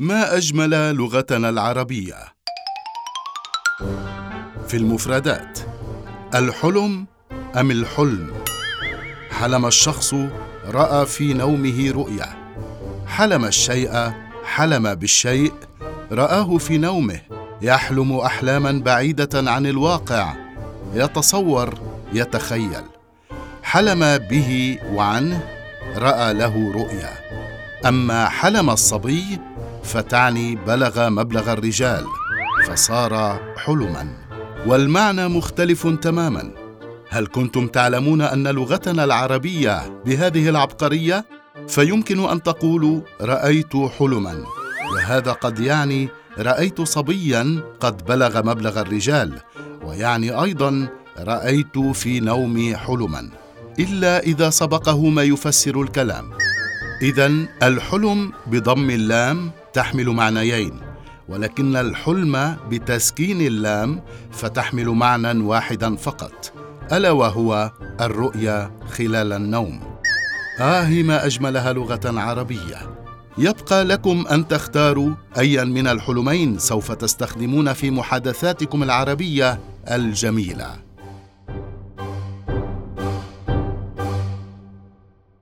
ما أجمل لغتنا العربية. في المفردات الحلم أم الحلم؟ حلم الشخص رأى في نومه رؤية. حلم الشيء حلم بالشيء. رآه في نومه يحلم أحلاما بعيدة عن الواقع. يتصور يتخيل. حلم به وعنه رأى له رؤيا أما حلم الصبي فتعني بلغ مبلغ الرجال فصار حلما. والمعنى مختلف تماما. هل كنتم تعلمون أن لغتنا العربية بهذه العبقرية؟ فيمكن أن تقولوا رأيت حلما. وهذا قد يعني رأيت صبيا قد بلغ مبلغ الرجال ويعني أيضا رأيت في نومي حلما. إلا إذا سبقه ما يفسر الكلام. اذا الحلم بضم اللام تحمل معنيين ولكن الحلم بتسكين اللام فتحمل معنى واحدا فقط ألا وهو الرؤيا خلال النوم. آه ما أجملها لغة عربية. يبقى لكم أن تختاروا أيا من الحلمين سوف تستخدمون في محادثاتكم العربية الجميلة.